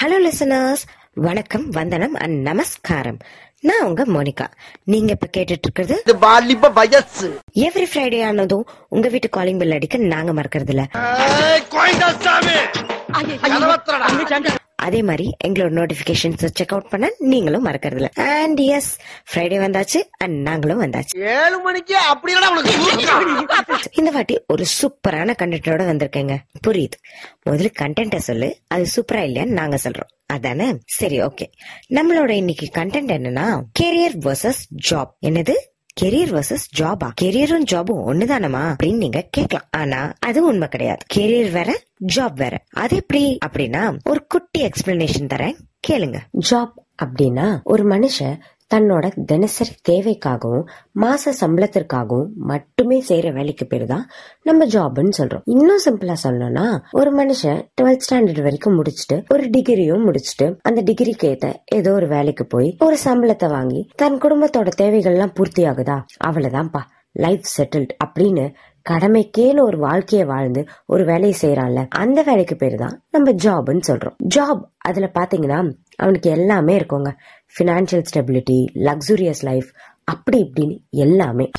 Hello listeners வணக்கம் வந்தனம் and நமஸ்காரம். நான் உங்க மோனிகா. நீங்க இப்ப கேட்டுட்டு இருக்கிறது வாலிப வயசு. எவ்ரி ஃப்ரைடே ஆனதும் உங்க வீட்டு காலிங் பெல் அடிக்க நாங்க மறக்கிறது இல்ல அதே மாதிரி எங்களோட நோட்டிபிகேஷன்ஸ் செக் அவுட் பண்ண நீங்களும் மறக்கிறது இல்ல அண்ட் எஸ் ஃப்ரைடே வந்தாச்சு அண்ட் நாங்களும் வந்தாச்சு. ஏழு மணிக்கு அப்படி. இந்த வாட்டி ஒரு சூப்பரான கண்டென்ட்டோட வந்திருக்கேங்க. புரியுது. முதல்ல கண்டென்ட்ட சொல்லு. அது சூப்பரா இல்லையான்னு நாங்க சொல்றோம். அதானே? சரி ஓகே நம்மளோட இன்னைக்கு கண்டென்ட் என்னன்னா கெரியர் வர்சஸ் ஜாப் என்னது? கெரியர் வர்சஸ் ஜாபா கெரியரும் ஜாபும் ஒண்ணுதானமா அப்படின்னு நீங்க கேட்கலாம். ஆனா அது உண்மை கிடையாது. கெரியர் வேற ஜாப் வேற. அது எப்படி? அப்படின்னா ஒரு குட்டி எக்ஸ்பிளனேஷன் தரேன். கேளுங்க. ஜாப் அப்படின்னா ஒரு மனுஷன் தன்னோட தினசரி தேவைக்காகவும் மாச சம்பளத்திற்காகவும் மட்டுமே செய்யற வேலைக்கு பேர் தான் நம்ம ஜாப்னு சொல்றோம். இன்னும் சிம்பிளா சொல்லணும்னா ஒரு மனுஷன் டுவெல்த் ஸ்டாண்டர்ட் வரைக்கும் முடிச்சுட்டு ஒரு டிகிரியும் முடிச்சுட்டு அந்த டிகிரிக்கு ஏத்த ஏதோ ஒரு வேலைக்கு போய் ஒரு சம்பளத்தை வாங்கி தன் குடும்பத்தோட தேவைகள்லாம் பூர்த்தி ஆகுதா அவ்வளவுதான்ப்பா. லைஃப் செட்டில்ட் அப்படின்னு கடமைக்கேன்னு ஒரு வாழ்க்கைய வாழ்ந்து ஒரு வேலையை செய்யறான்ல அந்த வேலைக்கு பேரு தான் நம்ம ஜாப்னு சொல்றோம். ஜாப் அதுல பாத்தீங்கன்னா அவனுக்கு எல்லாமே இருக்குங்க. பினான்சியல் ஸ்டெபிலிட்டி லக்ஸூரியஸ் லைஃப் அப்படி இப்படின்னு எல்லாமே.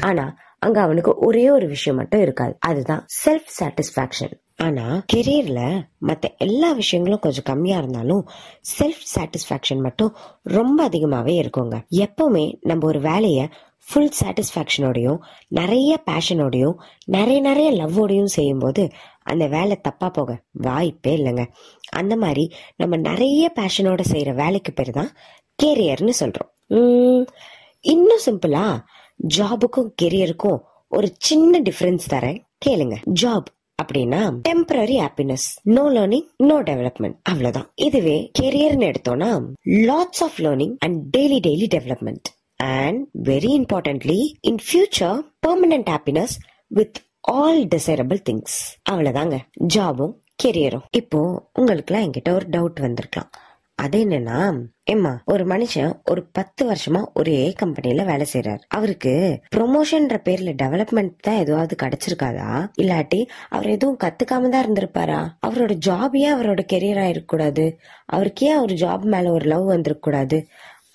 ஆனா அங்க அவனுக்கு ஒரே ஒரு விஷயம் மட்டும் இருக்காது. அதுதான் செல்ஃப் சாட்டிஸ்பாக்சன் ஆனா கெரியர்ல மத்த எல்லா விஷயங்களும் கொஞ்சம் கம்மியா இருந்தாலும் செல்ஃப் சாட்டிஸ்பாக்சன் மட்டும் ரொம்ப அதிகமாவே இருக்குங்க. எப்பவுமே நம்ம ஒரு வேலைய ஃபுல் சாட்டிஸ்ஃபேக்ஷனோடையும் நிறைய பேஷனோடையும் நிறைய நிறைய லவ்வோடையும் செய்யும்போது அந்த வேலை தப்பாக போக வாய்ப்பே இல்லைங்க. அந்த மாதிரி நம்ம நிறைய பேஷனோட செய்கிற வேலைக்கு பேர் தான் கேரியர்னு சொல்கிறோம் இன்னும் சிம்பிளாக ஜாபுக்கும் கெரியருக்கும் ஒரு சின்ன டிஃப்ரென்ஸ் தரேன். கேளுங்க. ஜாப் அப்படின்னா temporary happiness no learning no development அவ்வளவுதான். இதுவே கெரியர்னு எடுத்தோம்னா lots of learning and daily daily development and very importantly in future permanent happiness with all desirable things அவ்வளவுதாங்க. ஜாபும் கெரியரும் இப்போ உங்களுக்குலாம் என்கிட்ட ஒரு டவுட் வந்திருக்கலாம். அது என்னன்னா ஏம்மா ஒரு மனுஷன் ஒரு பத்து வருஷமா ஒரே கம்பெனில வேலை செய்யறாரு அவருக்கு ப்ரொமோஷன்ற பேர்ல டெவலப்மெண்ட் தான் எதுவாவது கிடைச்சிருக்காதா? இல்லாட்டி அவர் எதுவும் கத்துக்காம தான் இருந்திருப்பாரா? அவரோட ஜாப் ஏன் அவரோட கெரியரா இருக்கக்கூடாது அவருக்கு ஏன் அவர் ஜாப் மேல ஒரு லவ் வந்திருக்க கூடாது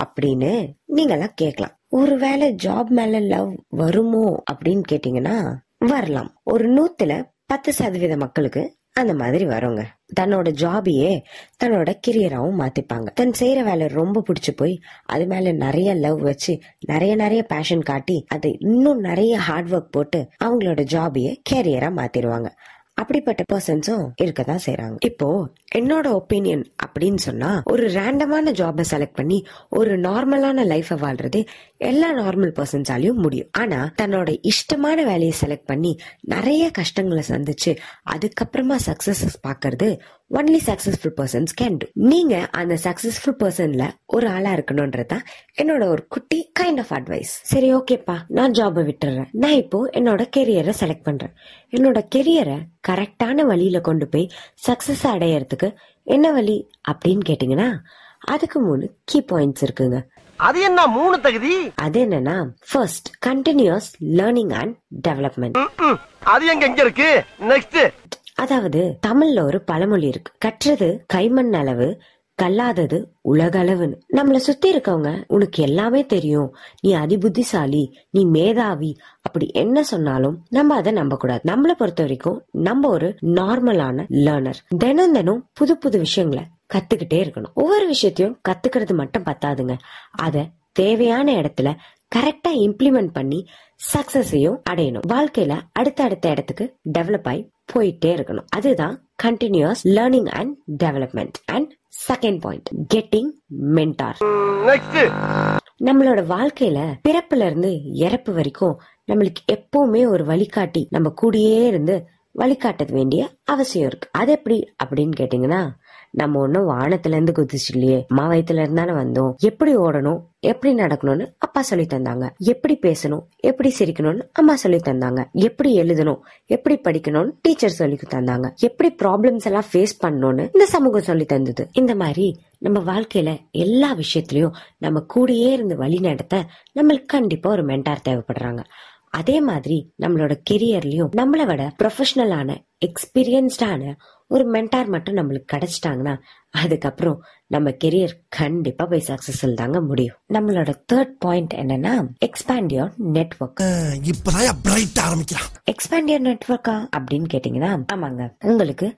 அப்படின்னு நீங்கெல்லாம் கேட்கலாம். ஒருவேளை ஜாப் மேல லவ் வருமோ அப்படின்னு கேட்டீங்கன்னா வரலாம். ஒரு நூத்துல பத்து சதவீத மக்களுக்கு அந்த மாதிரி வருங்க. தன்னோட ஜாபியே தன்னோட கெரியராகவும் மாத்திப்பாங்க. தன் செய்யற வேலை ரொம்ப பிடிச்சு போய் அது மேல நிறைய லவ் வச்சு நிறைய நிறைய பேஷன் காட்டி அதை இன்னும் நிறைய ஹார்ட் ஒர்க் போட்டு அவங்களோட ஜாபியை கேரியரா மாத்திருவாங்க. அப்படிப்பட்ட பர்சன்ஸும் இருக்கதான் செய்யறாங்க இப்போ என்னோட ஒப்பீனியன் அப்படின்னு சொன்னா ஒரு ரேண்டமான ஜாபை செலக்ட் பண்ணி ஒரு நார்மலான லைஃப வாழ்றது எல்லா நார்மல் பர்சன்ஸாலையும் முடியும். ஆனா தன்னோட இஷ்டமான வேலையை செலக்ட் பண்ணி நிறைய கஷ்டங்களை சந்திச்சு அதுக்கப்புறமா சக்சஸ் பாக்குறது only successful persons can do நீங்க அந்த சக்சஸ்ஃபுல் பர்சன்ல ஒரு ஆளா இருக்கணும்ன்றதுதான் என்னோட ஒரு குட்டி கைண்ட் ஆஃப் அட்வைஸ் சரி ஓகேப்பா நான் ஜாபை விட்டுறேன். நான் இப்போ என்னோட கெரியரை செலக்ட் பண்றேன். என்னோட கெரியரை கரெக்டான வழியில கொண்டு போய் சக்சஸ் அடையறதுக்கு என்ன வழி அப்படின்னு கேட்டீங்கன்னா அதுக்கு மூணு கீ பாயிண்ட்ஸ் இருக்குங்க. அது என்ன மூணு தகுதி? அது என்னன்னா first continuous learning and development. அது எங்க எங்க இருக்கு? நெக்ஸ்ட் அதாவது தமிழ்ல ஒரு பழமொழி இருக்கு. கற்றது கைமண் அளவு கல்லாதது உலகளவுன்னு. நம்மள சுத்தி இருக்கவங்க உனக்கு எல்லாமே தெரியும். நீ அதிபுத்திசாலி நீ மேதாவி அப்படி என்ன சொன்னாலும் நம்ம அதை நம்ப கூடாது நம்மளை பொறுத்த வரைக்கும் நம்ம ஒரு நார்மலான லேர்னர் தினம் தினம் புது புது விஷயங்களை கத்துக்கிட்டே இருக்கணும். ஒவ்வொரு விஷயத்தையும் கத்துக்கிறது மட்டும் பத்தாதுங்க. அத தேவையான இடத்துல கரெக்டா இம்ப்ளிமெண்ட் பண்ணி சக்சஸையும் அடையணும். வாழ்க்கையில அடுத்த அடுத்த இடத்துக்கு டெவலப் ஆகி போயிட்டே இருக்கணும். அதுதான் continuous learning and development and second point getting mentor நம்மளோட வாழ்க்கையில பிறப்புல இருந்து இறப்பு வரைக்கும் நம்மளுக்கு எப்பவுமே ஒரு வழிகாட்டி நம்ம கூடயே இருந்து வழிகாட்ட வேண்டிய அவசியம் இருக்கு. அது எப்படி அப்படின்னு கேட்டீங்கன்னா நம்ம ஒன்றும் வானத்துல இருந்து குதிச்சு இல்லையே அம்மா இருந்தானே வந்தோம். எப்படி ஓடணும் எப்படி நடக்கணும்னு அப்பா சொல்லி தந்தாங்க. எப்படி பேசணும் எப்படி சிரிக்கணும்னு அம்மா சொல்லி தந்தாங்க. எப்படி எழுதணும் எப்படி படிக்கணும்னு டீச்சர் சொல்லி தந்தாங்க. எப்படி ப்ராப்ளம்ஸ் எல்லாம் ஃபேஸ் பண்ணணும்னு இந்த சமூகம் சொல்லி தந்தது. இந்த மாதிரி நம்ம வாழ்க்கையில எல்லா விஷயத்திலயும் நம்ம கூடயே இருந்து வழி நடத்த நம்மளுக்கு கண்டிப்பா ஒரு மென்டார் தேவைப்படுறாங்க. அதே மாதிரி நம்மளோட கெரியர்லயும் நம்மளை விட ப்ரொஃபஷனலான எக்ஸ்பீரியன்ஸ்டான ஒரு மென்டார் மட்டும் நம்மளுக்கு கிடைச்சிட்டாங்கன்னா அதுக்கப்புறம் நம்ம கெரியர் கண்டிப்பா போய் சக்சஸ்ஃபுல் தாங்க முடியும். நம்மளோட தேர்ட் பாயிண்ட் என்னன்னா எக்ஸ்பேண்ட் யோர் நெட்ஒர்க் இப்பதான் எக்ஸ்பேண்ட் யோர் நெட்ஒர்க்கா அப்படின்னு கேட்டீங்கன்னா ஆமாங்க உங்களுக்கு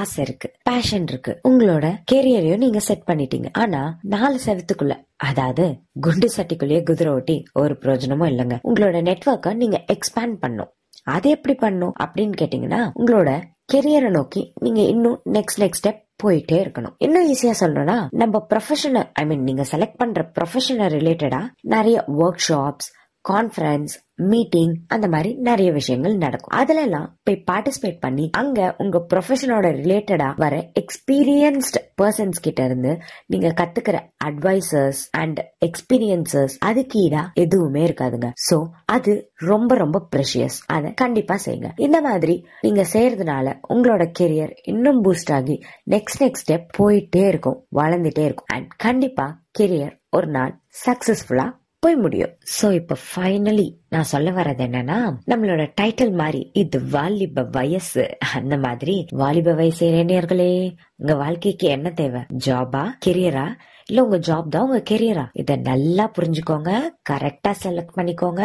ஆசை இருக்கு பேஷன் இருக்கு. உங்களோட கெரியரையும் நீங்க செட் பண்ணிட்டீங்க. ஆனா நாலு செவத்துக்குள்ள அதாவது குண்டு சட்டிக்குள்ளேயே குதிரை ஓட்டி ஒரு பிரயோஜனமும் இல்லைங்க. உங்களோட நெட்ஒர்க்கை நீங்க எக்ஸ்பேண்ட் பண்ணும். அது எப்படி பண்ணும் அப்படின்னு கேட்டீங்கன்னா உங்களோட கெரியரை நோக்கி நீங்க இன்னும் நெக்ஸ்ட் நெக்ஸ்ட் ஸ்டெப் போயிட்டே இருக்கணும். இன்னும் ஈஸியா சொல்லணும்னா நம்ம ப்ரொஃபஷனல் ஐ மீன் நீங்க செலக்ட் பண்ற ப்ரொஃபஷனல் ரிலேட்டடா நிறைய ஒர்க் ஷாப்ஸ் கான்ஃபரன்ஸ் மீட்டிங் அந்த மாதிரி நிறைய விஷயங்கள் நடக்கும். அதுல எல்லாம் போய் பார்ட்டிசிபேட் பண்ணி அங்க உங்க ப்ரொஃபஷனோட ரிலேட்டடா வர எக்ஸ்பீரியன்ஸ்ட் பர்சன்ஸ் கிட்ட இருந்து நீங்க கத்துக்கிற அட்வைசர்ஸ் அண்ட் எக்ஸ்பீரியன்சஸ் அதுக்கு ஈடா எதுவுமே இருக்காதுங்க. சோ அது ரொம்ப ரொம்ப ப்ரெஷியஸ் அதை கண்டிப்பா செய்யுங்க. இந்த மாதிரி நீங்க செய்யறதுனால உங்களோட கெரியர் இன்னும் பூஸ்ட் ஆகி நெக்ஸ்ட் நெக்ஸ்ட் ஸ்டெப் போயிட்டே இருக்கும் வளர்ந்துட்டே இருக்கும். அண்ட் கண்டிப்பா கெரியர் ஒரு நாள் சக்சஸ்ஃபுல்லா போய் முடியும். சோ இப்ப ஃபைனலி நான் சொல்ல வர்றது என்னன்னா நம்மளோட டைட்டில் மாதிரி இது வாலிப வயசு. அந்த மாதிரி வாலிப வயசு இளைஞர்களே உங்க வாழ்க்கைக்கு என்ன தேவை? ஜாபா கெரியரா இல்ல உங்க ஜாப் தான் உங்க கெரியரா இத நல்லா புரிஞ்சுக்கோங்க கரெக்டா செலக்ட் பண்ணிக்கோங்க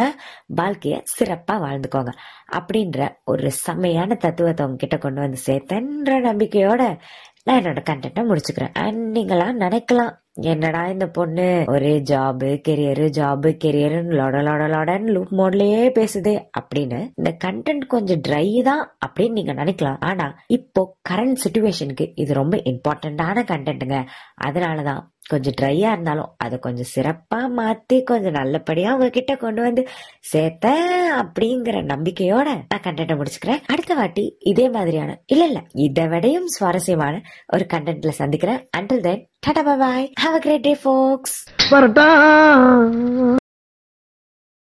வாழ்க்கைய சிறப்பா வாழ்ந்துக்கோங்க. அப்படின்ற ஒரு செமையான தத்துவத்தை உங்ககிட்ட கொண்டு வந்து சேர்த்தன்ற நம்பிக்கையோட நான் என்னோட கண்டென்ட்டை முடிச்சுக்கிறேன். அண்ட் நீங்களாம் நினைக்கலாம் என்னடா இந்த பொண்ணு? ஒரே ஜாபு கெரியரு ஜாபு கெரியர்னு லொட லொட லொடன்னு லூப் மோட்லயே பேசுதே அப்படின்னு இந்த கண்டென்ட் கொஞ்சம் ட்ரை தான் அப்படின்னு நீங்க நினைக்கலாம். ஆனா இப்போ கரண்ட் சுச்சுவேஷனுக்கு இது ரொம்ப இம்பார்ட்டன்டான கண்டென்ட்டுங்க அதனாலதான் கொஞ்சம் ட்ரையா இருந்தாலும் அதை கொஞ்சம் சிறப்பா மாத்தி கொஞ்சம் நல்லபடியா உங்ககிட்ட கொண்டு வந்து சேர்த்தேன் அப்படிங்கிற நம்பிக்கையோட நான் கண்டென்ட்டை முடிச்சுக்கிறேன். அடுத்த வாட்டி இதே மாதிரியான இல்ல இல்ல இதை விடையும் சுவாரஸ்யமான ஒரு கண்டென்ட்ல சந்திக்கிறேன். Until then tata bye have a great day folks